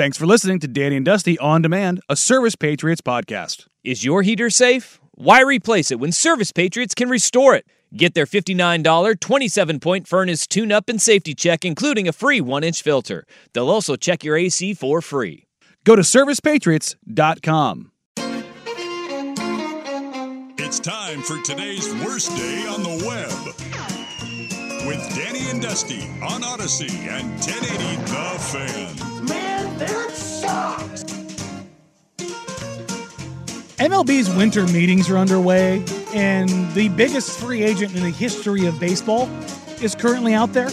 Thanks for listening to Danny and Dusty On Demand, a Service Patriots podcast. Is your heater safe? Why replace it when Service Patriots can restore it? Get their $59 27 point furnace tune up and safety check, including a free one inch filter. They'll also check your AC for free. Go to ServicePatriots.com. It's time for today's worst day on the web. With Danny and Dusty on Audacy and 1080 The Fan. MLB's winter meetings are underway, and the biggest free agent in the history of baseball is currently out there.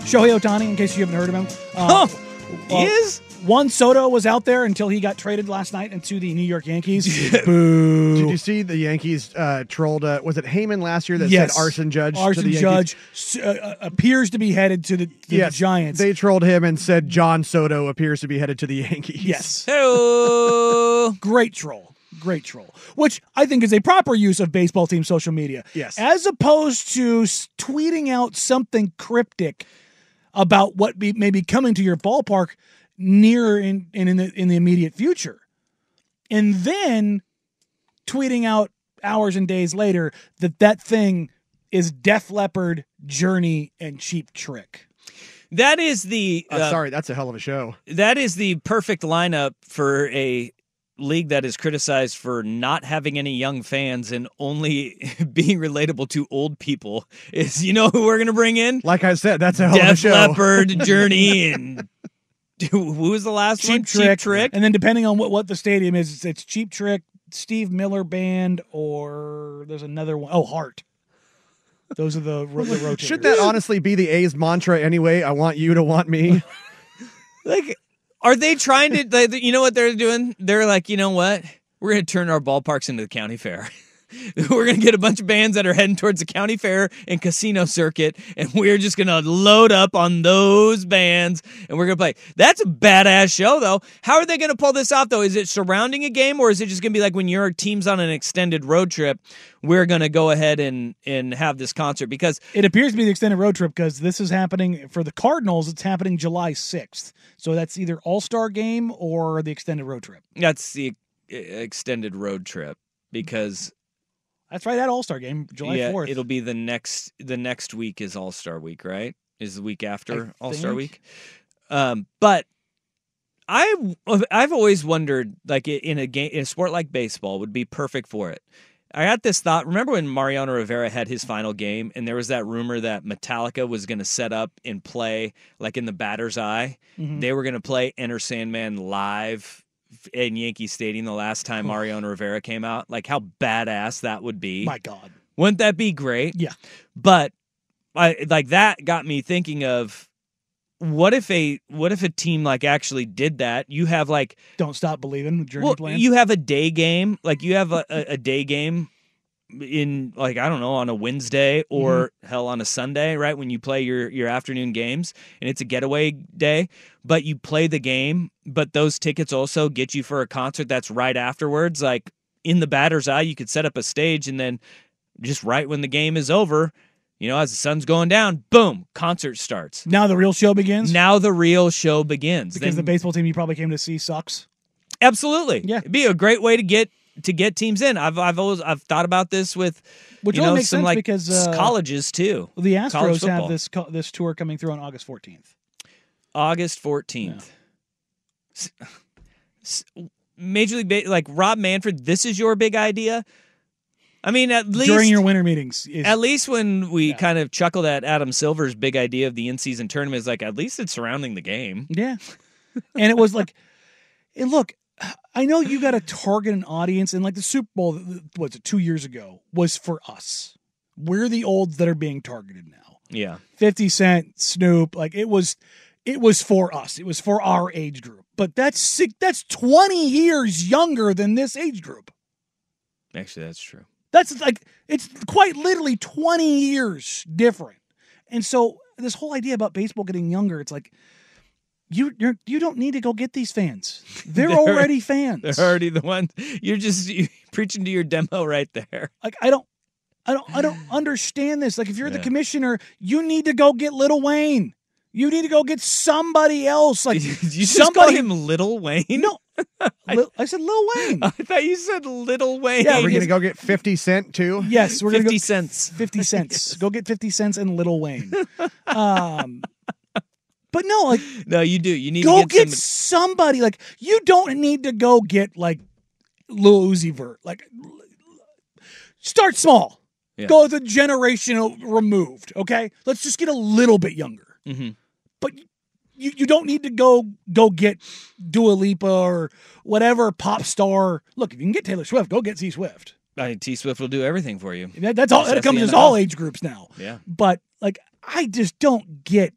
Shohei Ohtani, in case you haven't heard of him. Uh, oh, he is? Juan Soto was out there until he got traded last night into the New York Yankees. Boo! Did you see the Yankees uh, trolled? Uh, was it Heyman last year that yes. said Arson Judge? Arson Judge uh, appears to be headed to the, to yes, the Giants. They trolled him and said John Soto appears to be headed to the Yankees. Yes. Hello. Great troll. Great troll. Which I think is a proper use of baseball team social media. Yes. As opposed to tweeting out something cryptic about what be, may be coming to your ballpark near in, in, in the in the immediate future. And then tweeting out hours and days later that that thing is Def Leppard, Journey, and Cheap Trick. That is the uh, uh, sorry, that's a hell of a show. That is the perfect lineup for a league that is criticized for not having any young fans and only being relatable to old people. Is you know who we're gonna bring in? Like I said, that's a hell Def of a show. Leppard, Journey, and who was the last cheap one? Trick. Cheap Trick. And then depending on what, what the stadium is, it's, it's Cheap Trick, Steve Miller Band, or there's another one. Oh, Heart. Those are the, the rotators. Should that honestly be the A's mantra anyway? I want you to want me. like, are they trying to? You know what they're doing? They're like, you know what? We're going to turn our ballparks into the county fair. we're going to get a bunch of bands that are heading towards the county fair and casino circuit, and we're just going to load up on those bands, and we're going to play. That's a badass show, though. How are they going to pull this off, though? Is it surrounding a game, or is it just going to be like when your team's on an extended road trip? We're going to go ahead and and have this concert because it appears to be the extended road trip because this is happening for the Cardinals. It's happening July sixth, so that's either All Star game or the extended road trip. That's the uh, extended road trip because that's right, that All Star game, July fourth. Yeah, it'll be the next the next week is All Star week, right? Is the week after All Star week. Um, but I I've always wondered, like in a game in a sport like baseball, would be perfect for it. I had this thought. Remember when Mariano Rivera had his final game, and there was that rumor that Metallica was going to set up and play like in the batter's eye. Mm-hmm. They were going to play Enter Sandman live in Yankee Stadium the last time Mariano Rivera came out. Like how badass that would be. My God. Wouldn't that be great? Yeah. But I like that got me thinking of what if a what if a team like actually did that? You have like Don't stop believing journey well, plan. You have a day game, like you have a, a, a day game in like I don't know on a Wednesday mm-hmm. or hell on a Sunday, right? When you play your your afternoon games and it's a getaway day, but you play the game, but those tickets also get you for a concert that's right afterwards. Like in the batter's eye, you could set up a stage and then just right when the game is over, you know, as the sun's going down, boom, concert starts. Now the real show begins Now the real show begins. because Then- the baseball team you probably came to see sucks. Absolutely. Yeah. It'd be a great way to get to get teams in. I've I've always I've thought about this with Which you know, makes some sense like because, uh, colleges too. Well, the Astros have this this tour coming through on August 14th. August 14th. S- s- Major League Ba- like Rob Manfred, this is your big idea? I mean, at least During your winter meetings. Is, at least when we kind of chuckled at Adam Silver's big idea of the in-season tournament is like at least it's surrounding the game. Yeah. and it was like, and look, I know you got to target an audience, and like the Super Bowl, what's it, two years ago, was for us. We're the olds that are being targeted now. Yeah. 50 Cent, Snoop, like it was, it was for us. It was for our age group. But that's six, that's 20 years younger than this age group. Actually, that's true. That's like it's quite literally 20 years different. And so this whole idea about baseball getting younger, it's like you you're, you don't need to go get these fans. They're, already fans. They're already the ones. You're just you preaching to your demo right there. Like I don't I don't I don't understand this. Like if you're the commissioner, you need to go get Little Wayne. You need to go get somebody else. Like you just somebody call him Little Wayne? No. Lil- I said Lil Wayne. I thought you said Little Wayne. Yeah, We're gonna go get fifty cent too. Yes, we're gonna 50 go, cents. 50 cents. Go get 50 cents and Little Wayne. Um but no, like No, you do. You need go to get, get, some. somebody. Like you don't need to go get like Lil Uzi Vert. Like start small. Yeah. Go the generation removed. Okay, let's just get a little bit younger. Mhm. But you you don't need to go go get Dua Lipa or whatever pop star. Look, if you can get Taylor Swift, go get T Swift. I mean, T Swift will do everything for you. That, that's all. That comes as all age groups now. Yeah. But like, I just don't get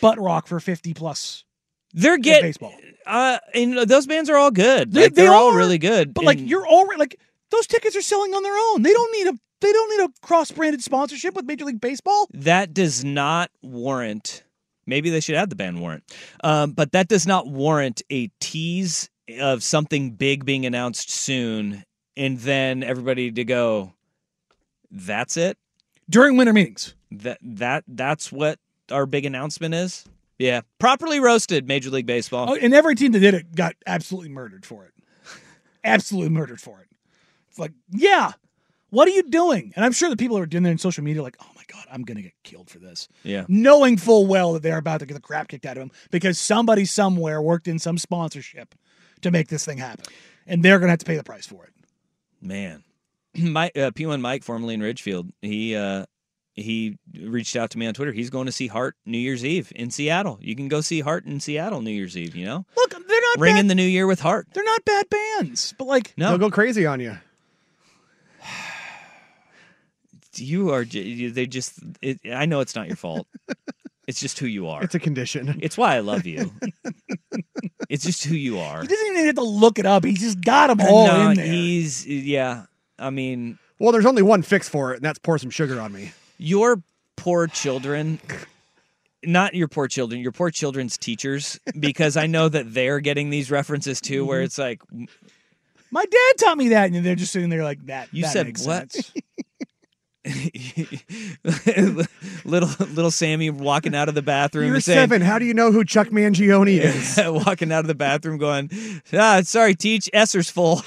butt rock for fifty plus. They're in get baseball. uh, and those bands are all good. They- like, they they're all are, really good. But like you're already like those tickets are selling on their own. They don't need a they don't need a cross branded sponsorship with Major League Baseball. that does not warrant. Maybe they should add the band warrant, um, but that does not warrant a tease of something big being announced soon, and then everybody to go. That's it. During winter meetings. That that that's what our big announcement is. Yeah, properly roasted, Major League Baseball. Oh, and every team that did it got absolutely murdered for it. absolutely murdered for it. It's like, yeah, what are you doing? And I'm sure the people who are doing there in social media are like, oh my God, I'm going to get killed for this. Yeah. Knowing full well that they're about to get the crap kicked out of them because somebody somewhere worked in some sponsorship to make this thing happen. And they're going to have to pay the price for it. Man, Mike uh, P1 Mike, formerly in Ridgefield, he uh, he reached out to me on Twitter. He's going to see Heart New Year's Eve in Seattle. You can go see Heart in Seattle New Year's Eve. You know, Look, they're not ring bad. the new year with Heart. They're not bad bands, but like, No, They'll go crazy on you. you are. j- you- They just. It, I know it's not your fault. it's just who you are. It's a condition. It's why I love you. it's just who you are. he doesn't even have to look it up. He's just got them all no, in there. he's yeah. I mean, Well, there's only one fix for it, and that's pour some sugar on me. Your poor children not your poor children your poor children's teachers because i know that they're getting these references too where Mm-hmm. it's like My dad taught me that, and they're just sitting there like that. You that said makes what? sense. little little sammy walking out of the bathroom You're saying seven. How do you know who Chuck Mangione is? walking out of the bathroom going ah sorry teach esser's full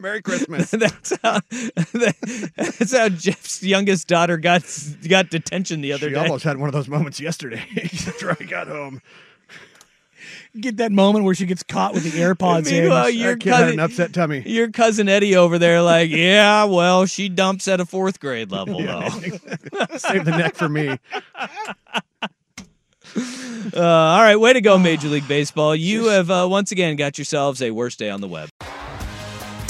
Merry Christmas. that's how that's how jeff's youngest daughter got got detention the other She day almost had one of those moments yesterday after I got home. Get that moment where she gets caught with the AirPods in. Meanwhile, your kid had cousin, an upset tummy. your cousin Eddie over there, like, yeah, well, she dumps at a fourth grade level, though. Save the neck for me. Uh, all right, way to go, Major League Baseball. You have uh, once again got yourselves a worst day on the web.